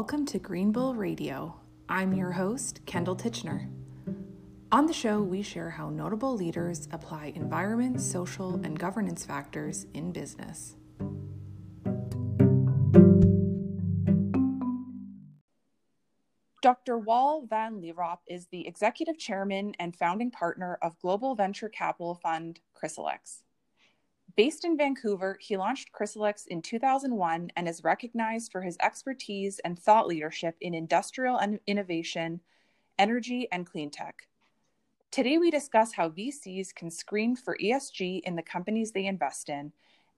welcome to Greenbull Radio. I'm your host, Kendall Titchener. On the show, we share how notable leaders apply environment, social, and governance factors in business. Dr. Wal van Lierop is the executive chairman and founding partner of global venture capital fund Chrysalix. Based in Vancouver, he launched Chrysalix in 2001 and is recognized for his expertise and thought leadership in industrial and innovation, energy, and clean tech. Today, we discuss how VCs can screen for ESG in the companies they invest in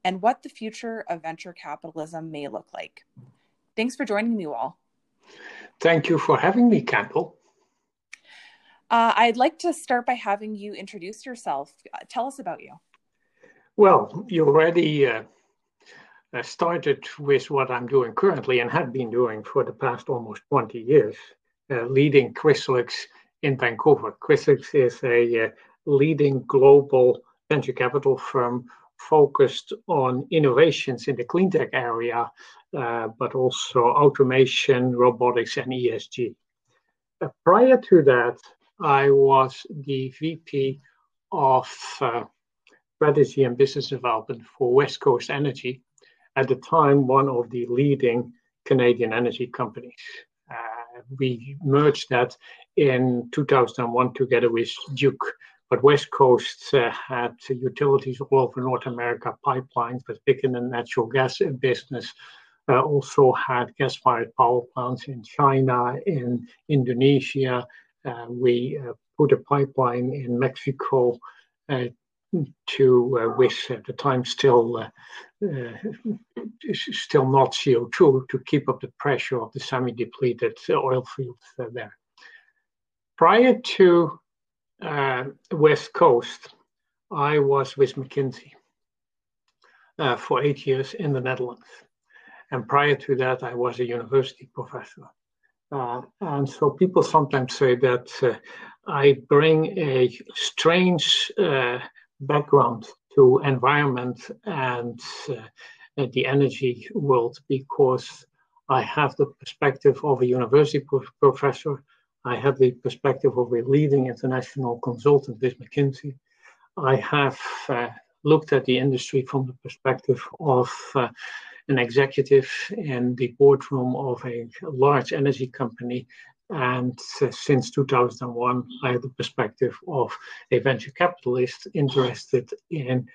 and what the future of venture capitalism may look like. Thanks for joining me, Wal. Thank you for having me, Campbell. Uh, I'd like to start by having you introduce yourself. Uh, tell us about you. Well, you already uh, uh, started with what I'm doing currently and have been doing for the past almost 20 years, uh, leading Chrysalix in Vancouver. Chrysalix is a uh, leading global venture capital firm focused on innovations in the clean tech area, uh, but also automation, robotics, and ESG. Uh, prior to that, I was the VP of strategy and business development for West Coast Energy, at the time, one of the leading Canadian energy companies. Uh, we merged that in 2001 together with Duke. But West Coast uh, had utilities all over North America, pipelines, was big in the natural gas business. Uh, also had gas-fired power plants in China, in Indonesia. Uh, we uh, put a pipeline in Mexico uh, to uh, with at the time still uh, uh, still not CO2 to keep up the pressure of the semi-depleted oil fields there. Prior to West Coast, I was with McKinsey uh, for eight years in the Netherlands. And prior to that, I was a university professor. Uh, and so people sometimes say that uh, I bring a strange background to environment and uh, the energy world because I have the perspective of a university professor. I have the perspective of a leading international consultant with McKinsey. I have uh, looked at the industry from the perspective of uh, an executive in the boardroom of a large energy company and since 2001, I have the perspective of a venture capitalist interested in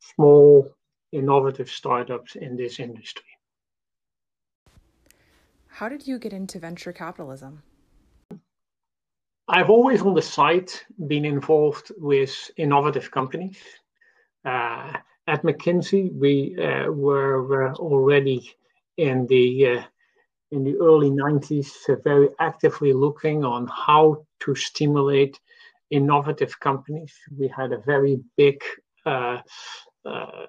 small, innovative startups in this industry. How did you get into venture capitalism? I've always on the side been involved with innovative companies. Uh, at McKinsey, we uh, were, were, already in the uh, in the early 90s uh, very actively looking on how to stimulate innovative companies. We had a very big uh, uh,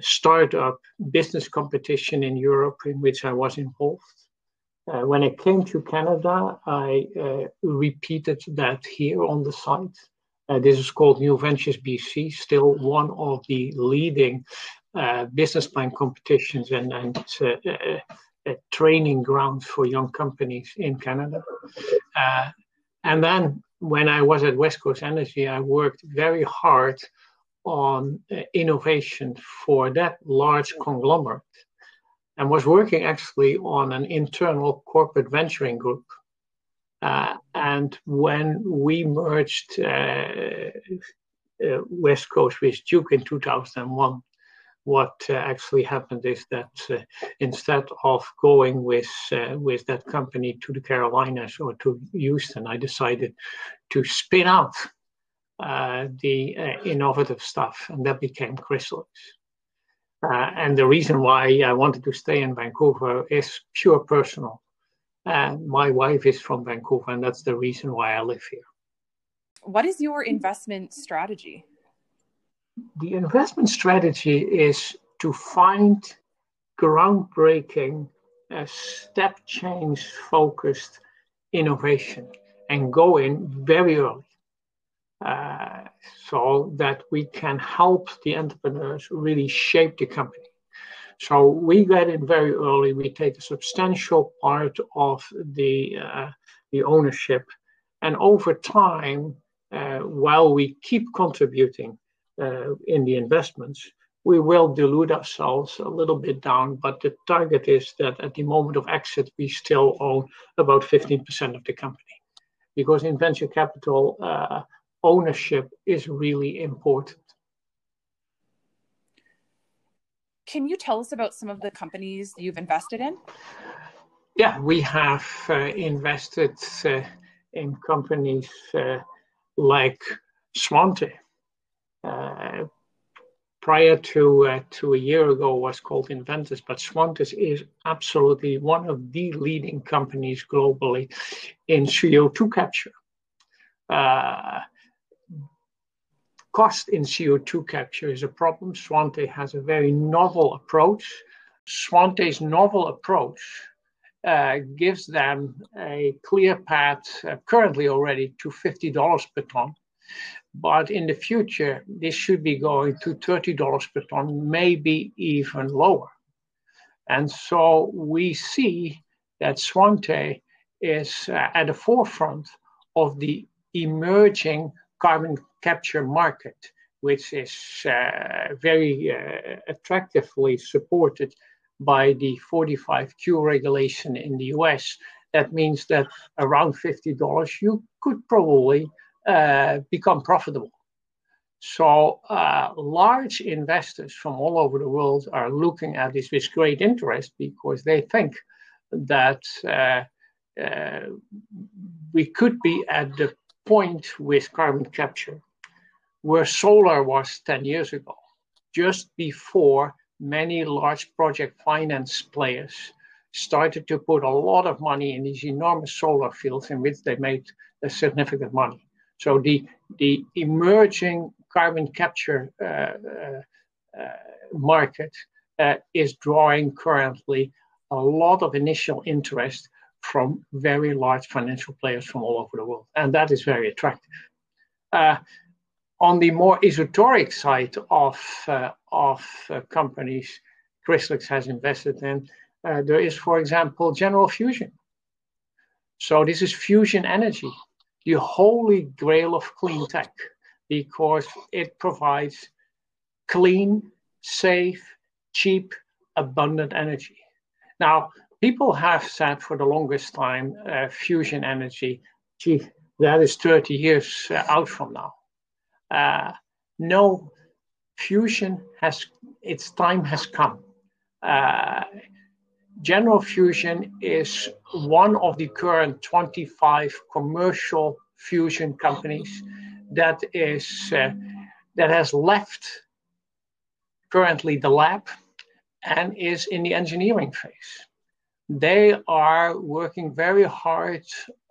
startup business competition in Europe in which I was involved. Uh, when I came to Canada, I uh, repeated that here on the site. Uh, this is called New Ventures BC, still one of the leading business plan competitions and, and training grounds for young companies in Canada. Uh, and then when I was at West Coast Energy, I worked very hard on uh, innovation for that large conglomerate and was working actually on an internal corporate venturing group. Uh, and when we merged uh, uh West Coast with Duke in 2001, what uh, actually happened is that uh, instead of going with uh, with that company to the Carolinas or to Houston, I decided to spin out the innovative stuff, and that became Chrysalix. Uh, and the reason why I wanted to stay in Vancouver is pure personal. My wife is from Vancouver, and that's the reason why I live here. What is your investment strategy? The investment strategy is to find groundbreaking, uh, step change focused innovation and go in very early uh, so that we can help the entrepreneurs really shape the company. So we get in very early. We take a substantial part of the uh, the ownership, and over time, uh, while we keep contributing uh, in the investments, we will dilute ourselves a little bit down. But the target is that at the moment of exit, we still own about 15% of the company, because in venture capital, uh, ownership is really important. Can you tell us about some of the companies you've invested in? Yeah, we have uh, invested uh, in companies uh, like Svante. Uh, prior to uh, to a year ago was called Inventys, but Swantis is absolutely one of the leading companies globally in CO2 capture. Uh, cost in CO2 capture is a problem. Svante has a very novel approach. Svante's novel approach uh, gives them a clear path, uh, currently already to $50 per ton. But in the future, this should be going to $30 per ton, maybe even lower. And so we see that Svante is uh, at the forefront of the emerging carbon capture market, which is uh, very uh, attractively supported by the 45Q regulation in the US. That means that around $50, you could probably uh, become profitable. So, uh, large investors from all over the world are looking at this with great interest because they think that uh, uh we could be at the point with carbon capture where solar was 10 years ago, just before many large project finance players started to put a lot of money in these enormous solar fields in which they made a significant money. So the, the emerging carbon capture uh, uh, uh, market uh, is drawing currently a lot of initial interest from very large financial players from all over the world. And that is very attractive. Uh, on the more esoteric side of, of companies Chrysalix has invested in, there is, for example, General Fusion. So this is fusion energy, the holy grail of clean tech, because it provides clean, safe, cheap, abundant energy. Now, people have said for the longest time, uh, fusion energy, gee, that is 30 years uh, out from now uh, no, fusion has its time has come. Uh, General Fusion is one of the current 25 commercial fusion companies that is uh, that has left currently the lab and is in the engineering phase. They are working very hard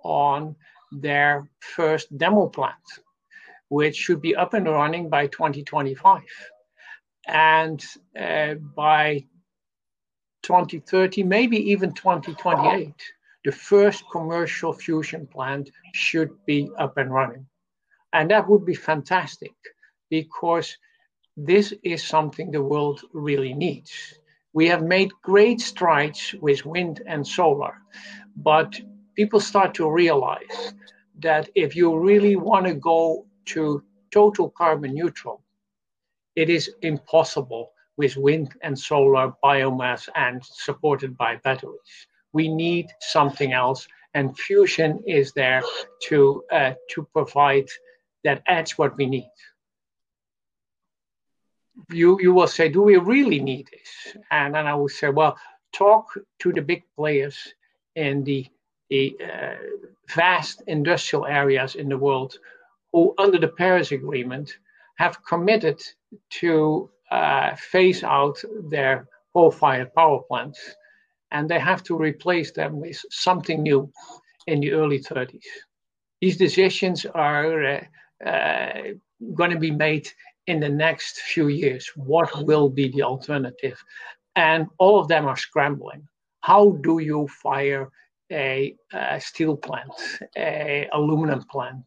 on their first demo plant which should be up and running by 2025. And uh, by 2030, maybe even 2028, the first commercial fusion plant should be up and running. And that would be fantastic because this is something the world really needs. We have made great strides with wind and solar, but people start to realize that if you really want to go to total carbon neutral, it is impossible with wind and solar, biomass, and supported by batteries. We need something else, and fusion is there to uh, to provide that adds what we need. You you will say, do we really need this? And then I will say, well, talk to the big players in the the uh, vast industrial areas in the world who, under the Paris Agreement, have committed to uh, phase out their coal-fired power plants, and they have to replace them with something new in the early 30s. These decisions are uh, uh, going to be made in the next few years. What will be the alternative? And all of them are scrambling. How do you fire a, a steel plant, a aluminum plant,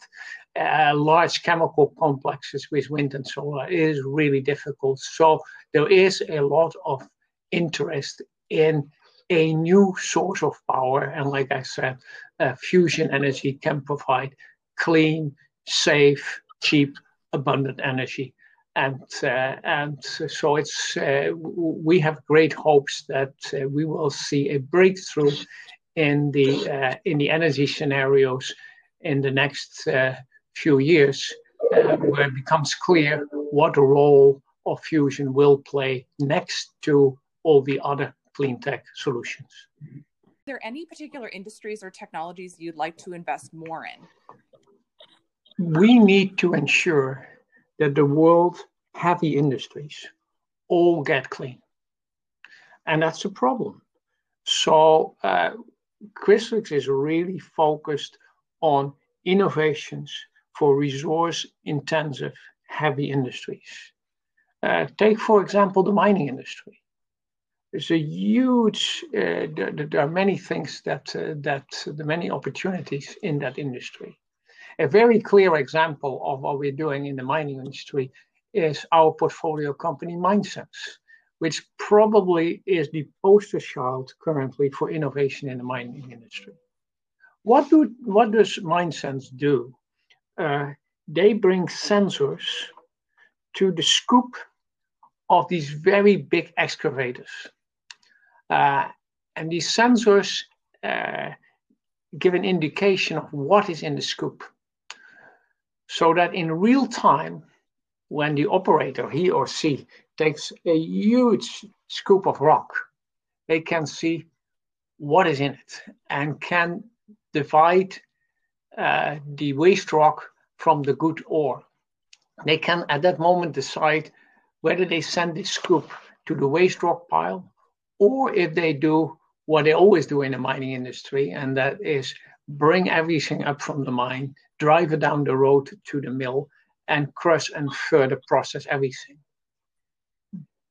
large chemical complexes with wind and solar is really difficult. So there is a lot of interest in a new source of power. And like I said, uh, fusion energy can provide clean, safe, cheap, abundant energy. And uh, and so it's uh, we have great hopes that uh, we will see a breakthrough in the uh, in the energy scenarios in the next uh, few years, where it becomes clear what role of fusion will play next to all the other clean tech solutions. Are there any particular industries or technologies you'd like to invest more in? We need to ensure that the world's heavy industries all get clean. And that's a problem. So, uh, Chrysalix is really focused on innovations for resource intensive heavy industries. Uh, take, for example, the mining industry. There's a huge, uh, there, there, are many things that, uh, that, the many opportunities in that industry. A very clear example of what we're doing in the mining industry is our portfolio company MineSense, which probably is the poster child currently for innovation in the mining industry. What, do, what does MineSense do? Uh, they bring sensors to the scoop of these very big excavators. Uh, and these sensors uh, give an indication of what is in the scoop. So that in real time, when the operator, he or she, takes a huge scoop of rock, they can see what is in it and can divide uh, the waste rock from the good ore. They can at that moment decide whether they send the scoop to the waste rock pile or if they do what they always do in the mining industry, and that is bring everything up from the mine, drive it down the road to the mill, and crush and further process everything.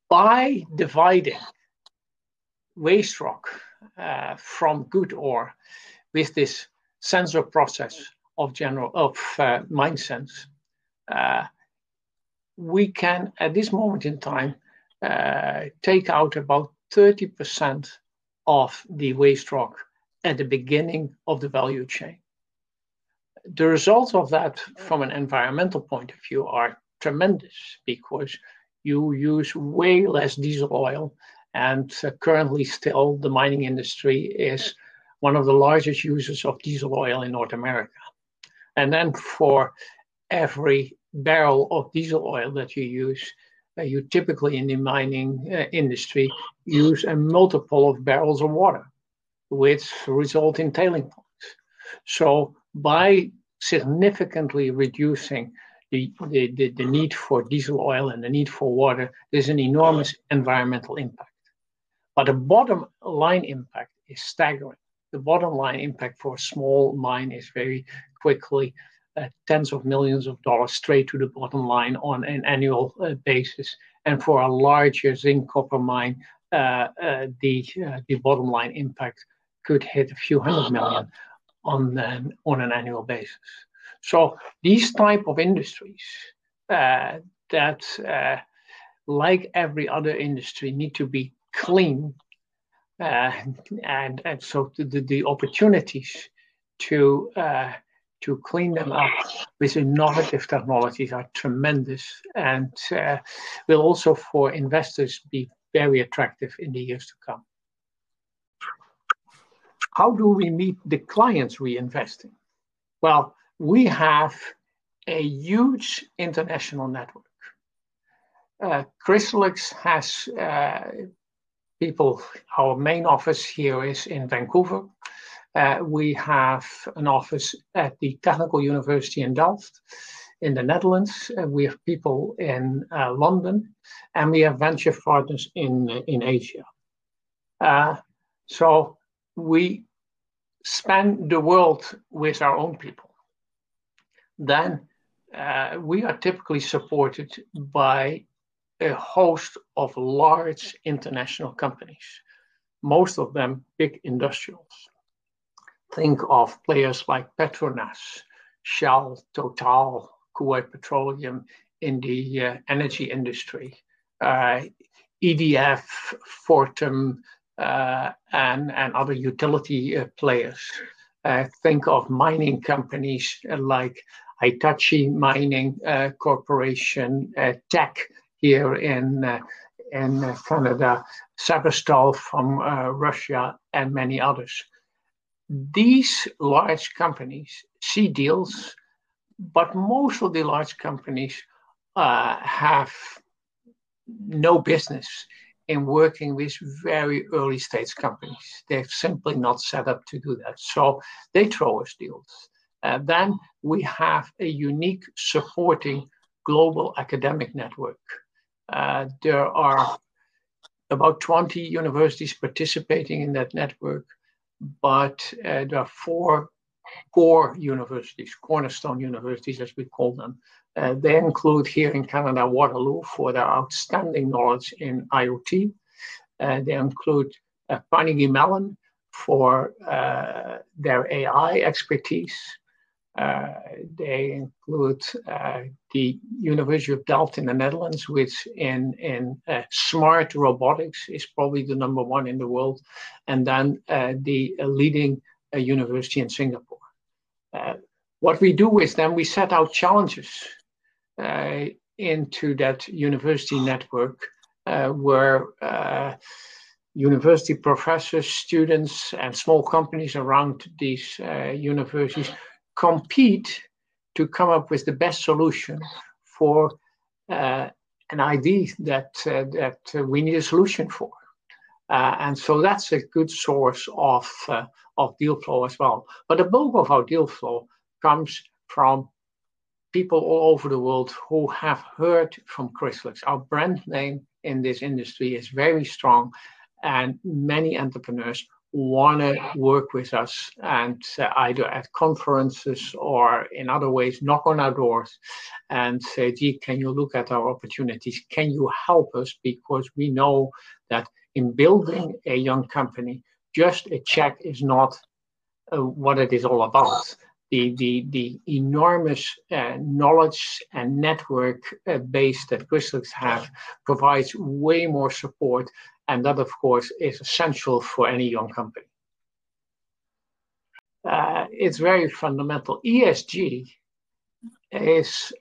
By dividing waste rock uh, from good ore with this sensor process of general of uh, MineSense, uh, we can, at this moment in time, uh, take out about 30% of the waste rock at the beginning of the value chain. The results of that from an environmental point of view are tremendous because you use way less diesel oil and uh, currently still the mining industry is one of the largest users of diesel oil in North America. And then for every barrel of diesel oil that you use, uh, you typically in the mining uh, industry use a multiple of barrels of water, which result in tailing ponds. So by significantly reducing the, the, the, the, need for diesel oil and the need for water, there's an enormous environmental impact. But the bottom line impact is staggering. The bottom line impact for a small mine is very quickly uh, tens of millions of dollars straight to the bottom line on an annual uh, basis. And for a larger zinc copper mine, uh, the the bottom line impact could hit a few hundred million on an, on an annual basis. So these type of industries uh, that, uh, like every other industry, need to be clean, uh, and and so the, the opportunities to to clean them up with innovative technologies are tremendous and uh, will also for investors be very attractive in the years to come. How do we meet the clients we invest in? Well, we have a huge international network. Uh, has uh, people, our main office here is in Vancouver. Uh, we have an office at the Technical University in Delft in the Netherlands. Uh, we have people in uh, London, and we have venture partners in in Asia. Uh, so we span the world with our own people. Then uh, we are typically supported by a host of large international companies, most of them big industrials think of players like Petronas, Shell, Total, Kuwait Petroleum in the uh, energy industry. Uh, EDF, Fortum, uh, and, and other utility uh, players. Uh, think of mining companies like Hitachi Mining uh, Corporation, uh, Teck here in, uh, in Canada, Severstal from Russia, and many others. These large companies see deals, but most of the large companies uh, have no business in working with very early stage companies. They're simply not set up to do that. So they throw us deals. Uh, then we have a unique supporting global academic network. Uh, there are about 20 universities participating in that network, but uh, there are four core universities, cornerstone universities as we call them, uh, they include here in Canada Waterloo for their outstanding knowledge in IoT. Uh, they include uh, Carnegie Mellon for their AI expertise. Uh, they include uh, the University of Delft in the Netherlands, which in, in smart robotics is probably the number one in the world, and then the leading university in Singapore. what we do with them, we set out challenges uh, into that university network uh, where uh, university professors, students, and small companies around these universities compete to come up with the best solution for an idea that that we need a solution for. Uh, and so that's a good source of, uh, of deal flow as well. But the bulk of our deal flow comes from people all over the world who have heard from Chrysalix. Our brand name in this industry is very strong, and many entrepreneurs want to work with us and uh, either at conferences or in other ways knock on our doors and say, gee, can you look at our opportunities? Can you help us? Because we know that in building a young company, just a check is not uh, what it is all about the, the, the enormous uh, knowledge and network uh, base that Chrysalix have provides way more support. And that, of course, is essential for any young company. Uh, it's very fundamental. ESG is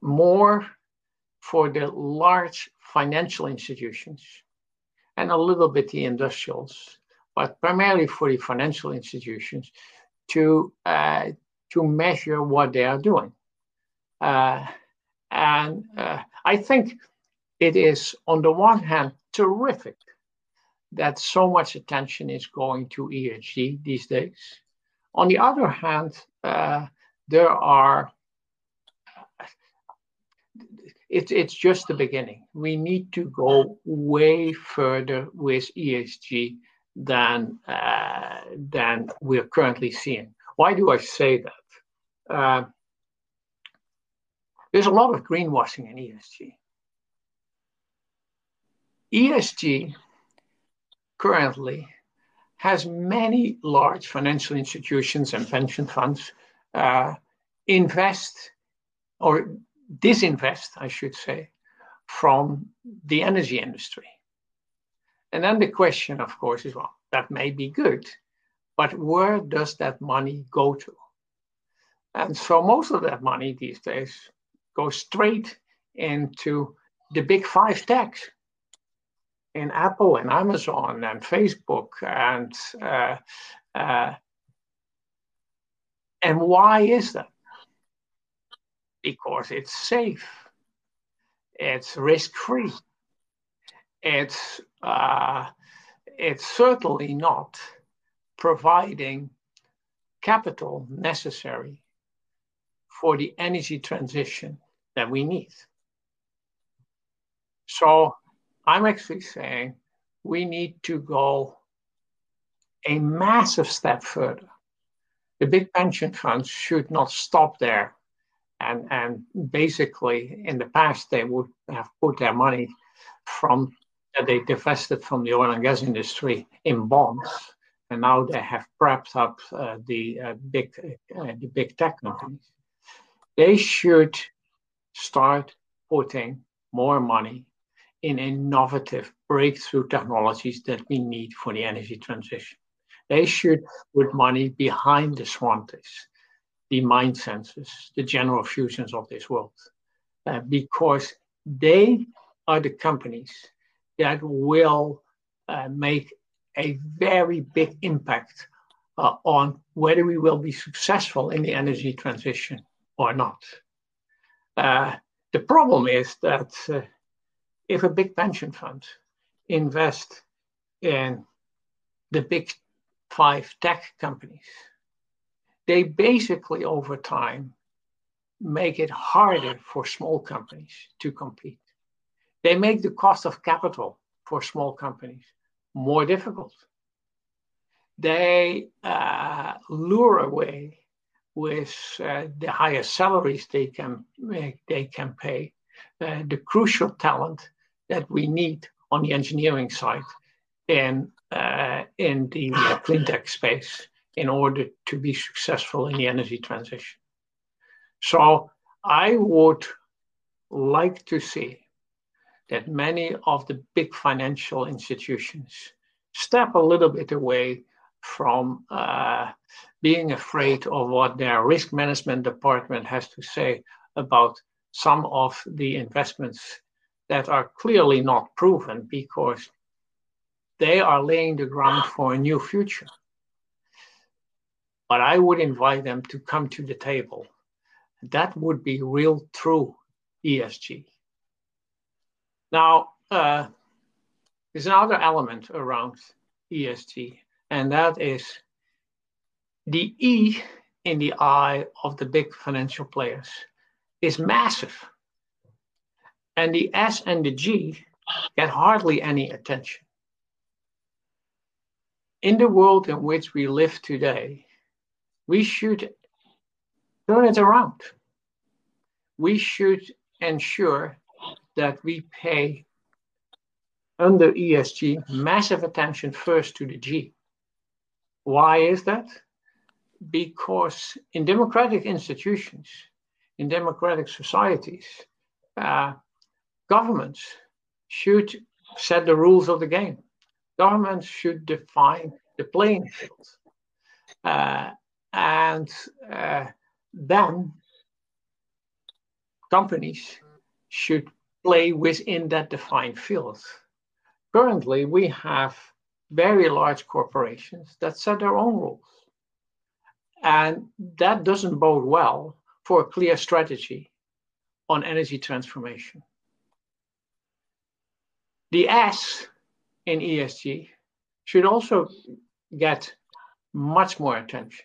more for the large financial institutions and a little bit the industrials, but primarily for the financial institutions to uh, to measure what they are doing. Uh, and uh, I think it is, on the one hand, terrific that so much attention is going to ESG these days. On the other hand, uh, there are, it, it's just the beginning. We need to go way further with ESG than, uh, than we're currently seeing. Why do I say that? Uh, there's a lot of greenwashing in ESG. ESG currently has many large financial institutions and pension funds uh, invest or disinvest, I should say, from the energy industry. And then the question, of course, is well, that may be good, but where does that money go to? And so most of that money these days goes straight into the big five techs in Apple and Amazon and Facebook and uh, uh, and why is that? Because it's safe, it's risk free, it's uh, it's certainly not providing capital necessary for the energy transition that we need. So I'm actually saying we need to go a massive step further. The big pension funds should not stop there. And, and basically, in the past, they would have put their money from they divested from the oil and gas industry in bonds, and now they have prepped up uh, the uh, big uh, the big tech companies they should start putting more money in innovative breakthrough technologies that we need for the energy transition. They should put money behind the Svantes, the MineSenses, the General Fusions of this world, uh, because they are the companies that will uh, make a very big impact uh, on whether we will be successful in the energy transition or not. Uh, the problem is that uh, if a big pension fund invests in the big five tech companies, they basically over time make it harder for small companies to compete. They make the cost of capital for small companies more difficult. They uh, lure away with uh, the higher salaries they can make, they can pay, uh, the crucial talent that we need on the engineering side and uh, in the uh, clean tech space in order to be successful in the energy transition. So I would like to see that many of the big financial institutions step a little bit away from uh, being afraid of what their risk management department has to say about some of the investments that are clearly not proven because they are laying the ground for a new future. But I would invite them to come to the table. That would be real true ESG. Now, uh, there's another element around ESG, and that is the E in the eye of the big financial players is massive. And the S and the G get hardly any attention. In the world in which we live today, we should turn it around. We should ensure that we pay under ESG massive attention first to the G. Why is that? Because in democratic institutions, in democratic societies, uh, governments should set the rules of the game. Governments should define the playing field. Uh, and uh, then companies should play within that defined field. Currently, we have very large corporations that set their own rules. And that doesn't bode well for a clear strategy on energy transformation. The S in ESG should also get much more attention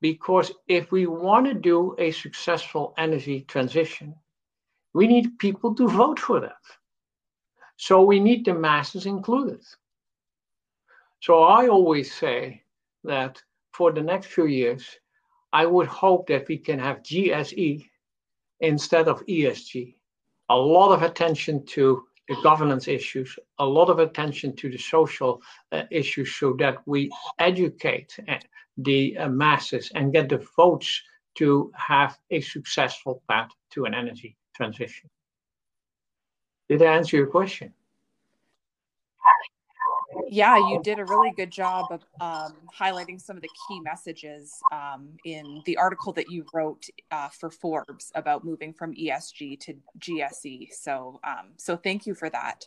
because if we want to do a successful energy transition, we need people to vote for that. So we need the masses included. So I always say that for the next few years, I would hope that we can have GSE instead of ESG. A lot of attention to the governance issues, a lot of attention to the social uh, issues so that we educate uh, the uh, masses and get the votes to have a successful path to an energy transition. Did I answer your question? Yeah, you did a really good job of um, highlighting some of the key messages um, in the article that you wrote uh, for Forbes about moving from ESG to GSE. So, um, so thank you for that.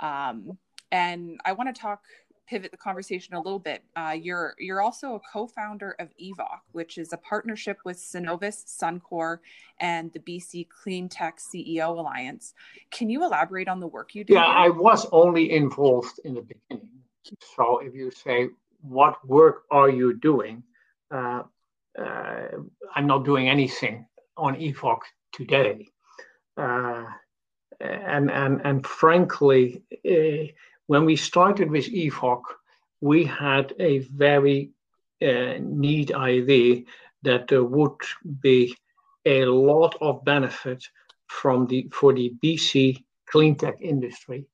Um, and I want to talk pivot the conversation a little bit, uh, you're you're also a co-founder of Evok, which is a partnership with Cenovus, Suncor, and the BC Clean Tech CEO Alliance. Can you elaborate on the work you do? Yeah. I was only involved in the beginning. So if you say, "What work are you doing?" Uh, uh, I'm not doing anything on Evok today. Uh, and and and frankly, uh, when we started with Evok, we had a very uh, neat idea that there would be a lot of benefit from the for the BC clean tech industry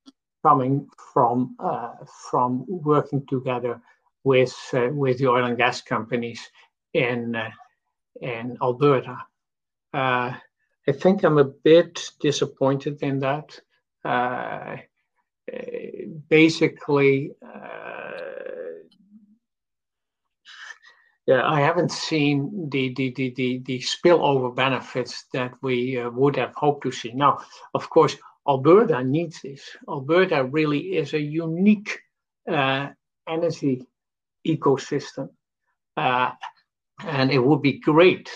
coming from uh, from working together with uh, with the oil and gas companies in uh, in Alberta. Uh, I think I'm a bit disappointed in that uh, basically, yeah, I haven't seen the, the, the, the, the spillover benefits that we uh, would have hoped to see. Now, of course, Alberta needs this. Alberta really is a unique uh, energy ecosystem. Uh, and it would be great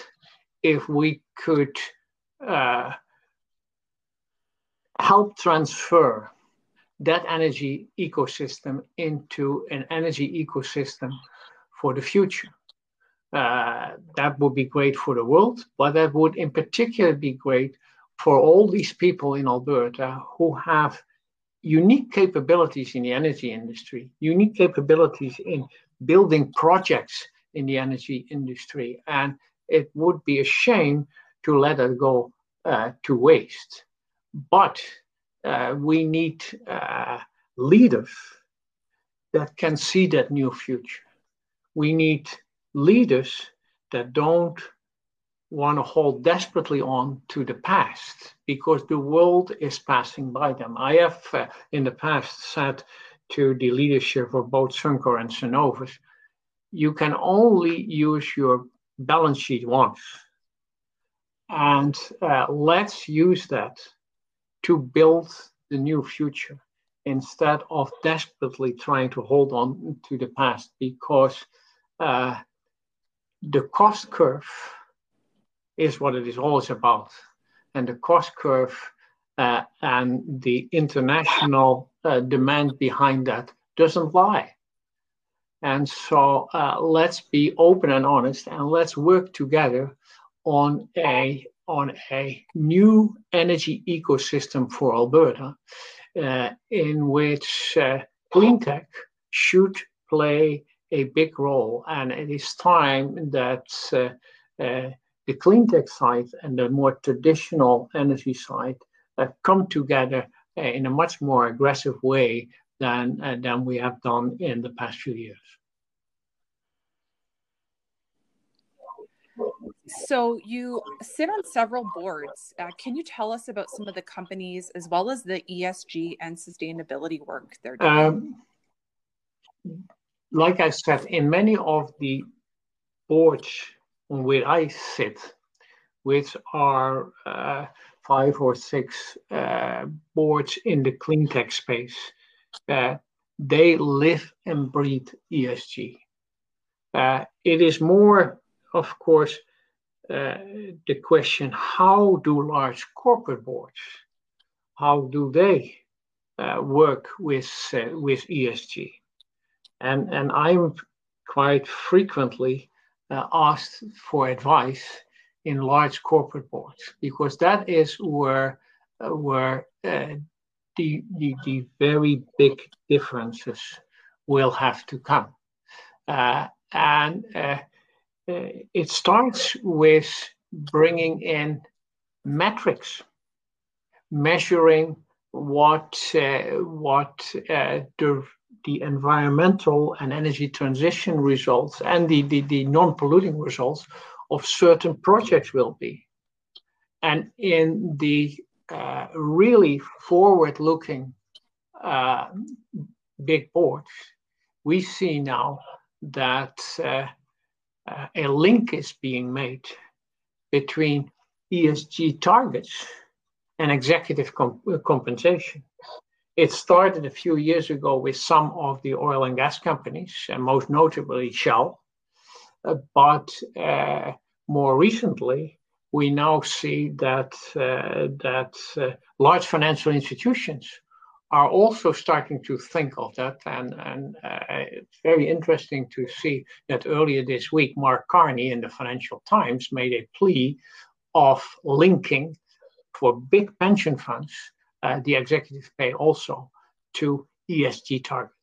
if we could uh, help transfer that energy ecosystem into an energy ecosystem for the future. Uh, that would be great for the world, but that would in particular be great for all these people in Alberta who have unique capabilities in the energy industry, unique capabilities in building projects in the energy industry. And it would be a shame to let it go uh, to waste. But uh, we need uh, leaders that can see that new future. We need leaders that don't want to hold desperately on to the past because the world is passing by them. I have uh, in the past said to the leadership of both Suncor and Cenovus, you can only use your balance sheet once. And uh, let's use that to build the new future instead of desperately trying to hold on to the past because uh, the cost curve is what it is always about. And the cost curve uh, and the international uh, demand behind that doesn't lie. And so uh, let's be open and honest and let's work together on a on a new energy ecosystem for Alberta uh, in which uh, tech should play a big role. And it is time that uh, uh, the clean tech side and the more traditional energy side uh, come together uh, in a much more aggressive way than, than we have done in the past few years. So you sit on several boards. Uh, can you tell us about some of the companies as well as the ESG and sustainability work they're doing? Um, like I said, in many of the boards where I sit, which are uh, five or six uh, boards in the clean tech space, uh, they live and breathe ESG. Uh, it is more, of course, the question: How do large corporate boards, how do they uh, work with with ESG? And and I'm quite frequently asked for advice in large corporate boards because that is where uh, where uh, the, the, the very big differences will have to come. Uh, and uh, uh, it starts with bringing in metrics, measuring what uh, what the the environmental and energy transition results and the, the, the non-polluting results of certain projects will be. And in the uh, really forward-looking uh, big boards, we see now that uh, uh a link is being made between ESG targets and executive comp compensation. It started a few years ago with some of the oil and gas companies, and most notably Shell. Uh, but uh, more recently, we now see that uh, that large financial institutions are also starting to think of that. And, and uh, it's very interesting to see that earlier this week, Mark Carney in the Financial Times made a plea of linking for big pension funds uh, the executive pay also to ESG targets.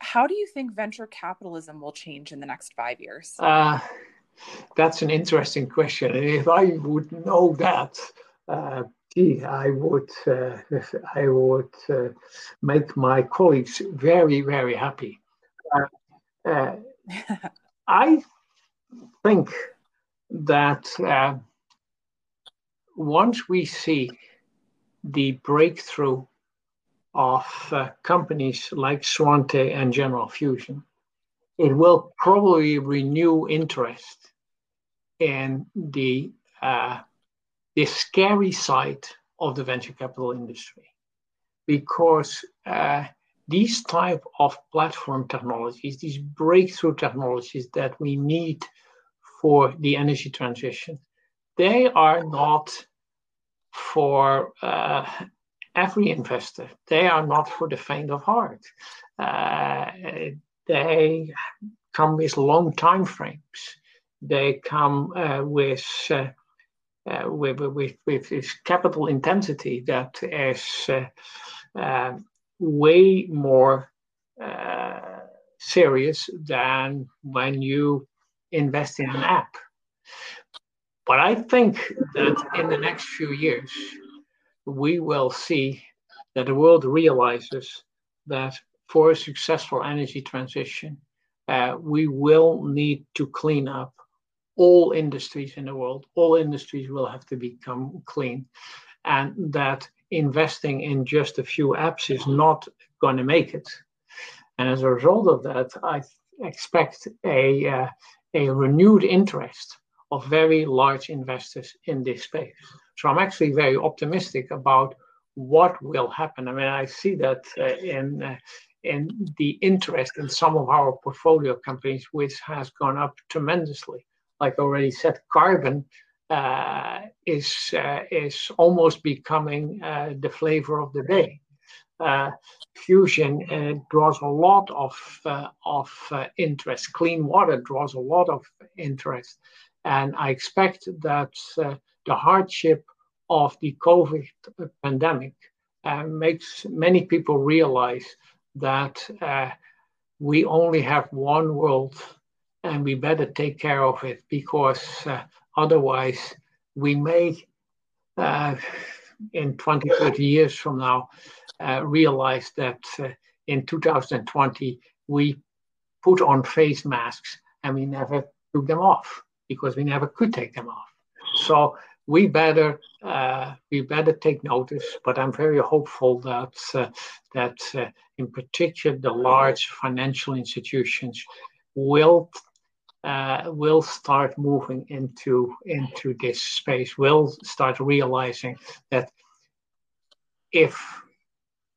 How do you think venture capitalism will change in the next five years? Uh, that's an interesting question. If I would know that, uh, gee, I would, uh, I would uh, make my colleagues very, very happy. Uh, uh, I think that once we see the breakthrough of uh, companies like Svante and General Fusion, it will probably renew interest in the uh, the scary side of the venture capital industry, because uh, these type of platform technologies, these breakthrough technologies that we need for the energy transition, they are not for uh, every investor. They are not for the faint of heart. Uh, they come with long time frames. They come uh, with, uh, uh, with, with, with this capital intensity that is uh, uh, way more serious than when you invest in an app. But I think that in the next few years, we will see that the world realizes that for a successful energy transition, uh, we will need to clean up all industries in the world. All industries will have to become clean. And that investing in just a few apps is not going to make it. And as a result of that, I expect a, uh, a renewed interest of very large investors in this space. So I'm actually very optimistic about what will happen. I mean, I see that uh, in uh, in the interest in some of our portfolio companies, which has gone up tremendously. Like already said, carbon uh, is uh, is almost becoming uh, the flavor of the day. Uh, fusion draws a lot of of interest. Clean water draws a lot of interest. And I expect that uh, the hardship of the COVID pandemic uh, makes many people realize that uh, we only have one world and we better take care of it because uh, otherwise we may, uh, in 20, 30 years from now, uh, realize that in 2020 we put on face masks and we never took them off because we never could take them off. So we better uh, we better take notice. But I'm very hopeful that uh, that uh, in particular the large financial institutions will uh, will start moving into into this space. Will start realizing that if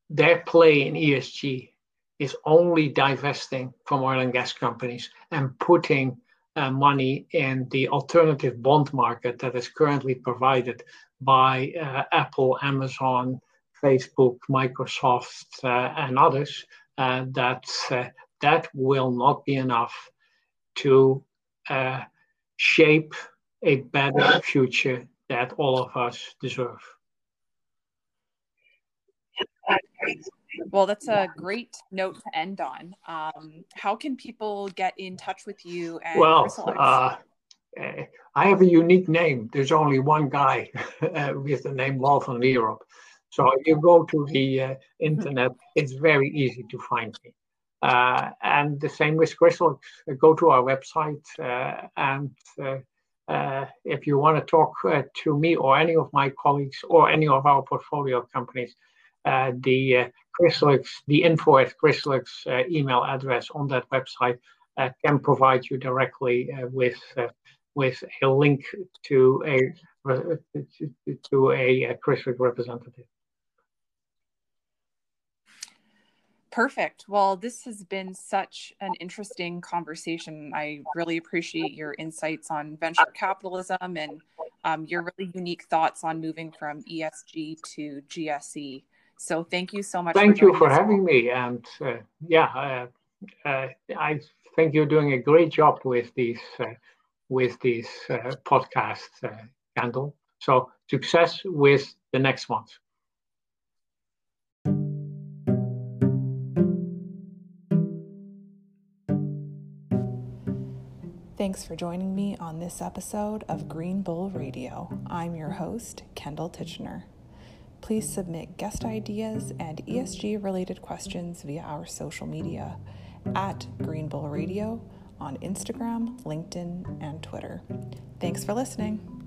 their play in ESG is only divesting from oil and gas companies and putting uh, money in the alternative bond market that is currently provided by uh, Apple, Amazon, Facebook, Microsoft, uh, and others, uh, that uh, that will not be enough to uh, shape a better future that all of us deserve. Well, that's a great note to end on. Um, how can people get in touch with you? And well, uh, eh, I have a unique name. There's only one guy uh, with the name Wal van Lierop. So if you go to the uh, internet, it's very easy to find me. Uh, and the same with Crystal. Go to our website uh, and uh, if you want to talk to me or any of my colleagues or any of our portfolio companies, uh, the uh, Chrysalix, the info at Chrysalix uh, email address on that website can provide you directly with with a link to a to a Chrysalix representative. Perfect. Well, this has been such an interesting conversation. I really appreciate your insights on venture capitalism and um, your really unique thoughts on moving from ESG to GSE. So thank you so much. Thank for you for having me. And uh, yeah, uh, uh, I think you're doing a great job with these uh, with these uh, podcasts, Kendall. Uh, so success with the next ones. Thanks for joining me on this episode of Green Bull Radio. I'm your host, Kendall Titchener please submit guest ideas and ESG related questions via our social media at Green Bull Radio on Instagram, LinkedIn, and Twitter. Thanks for listening.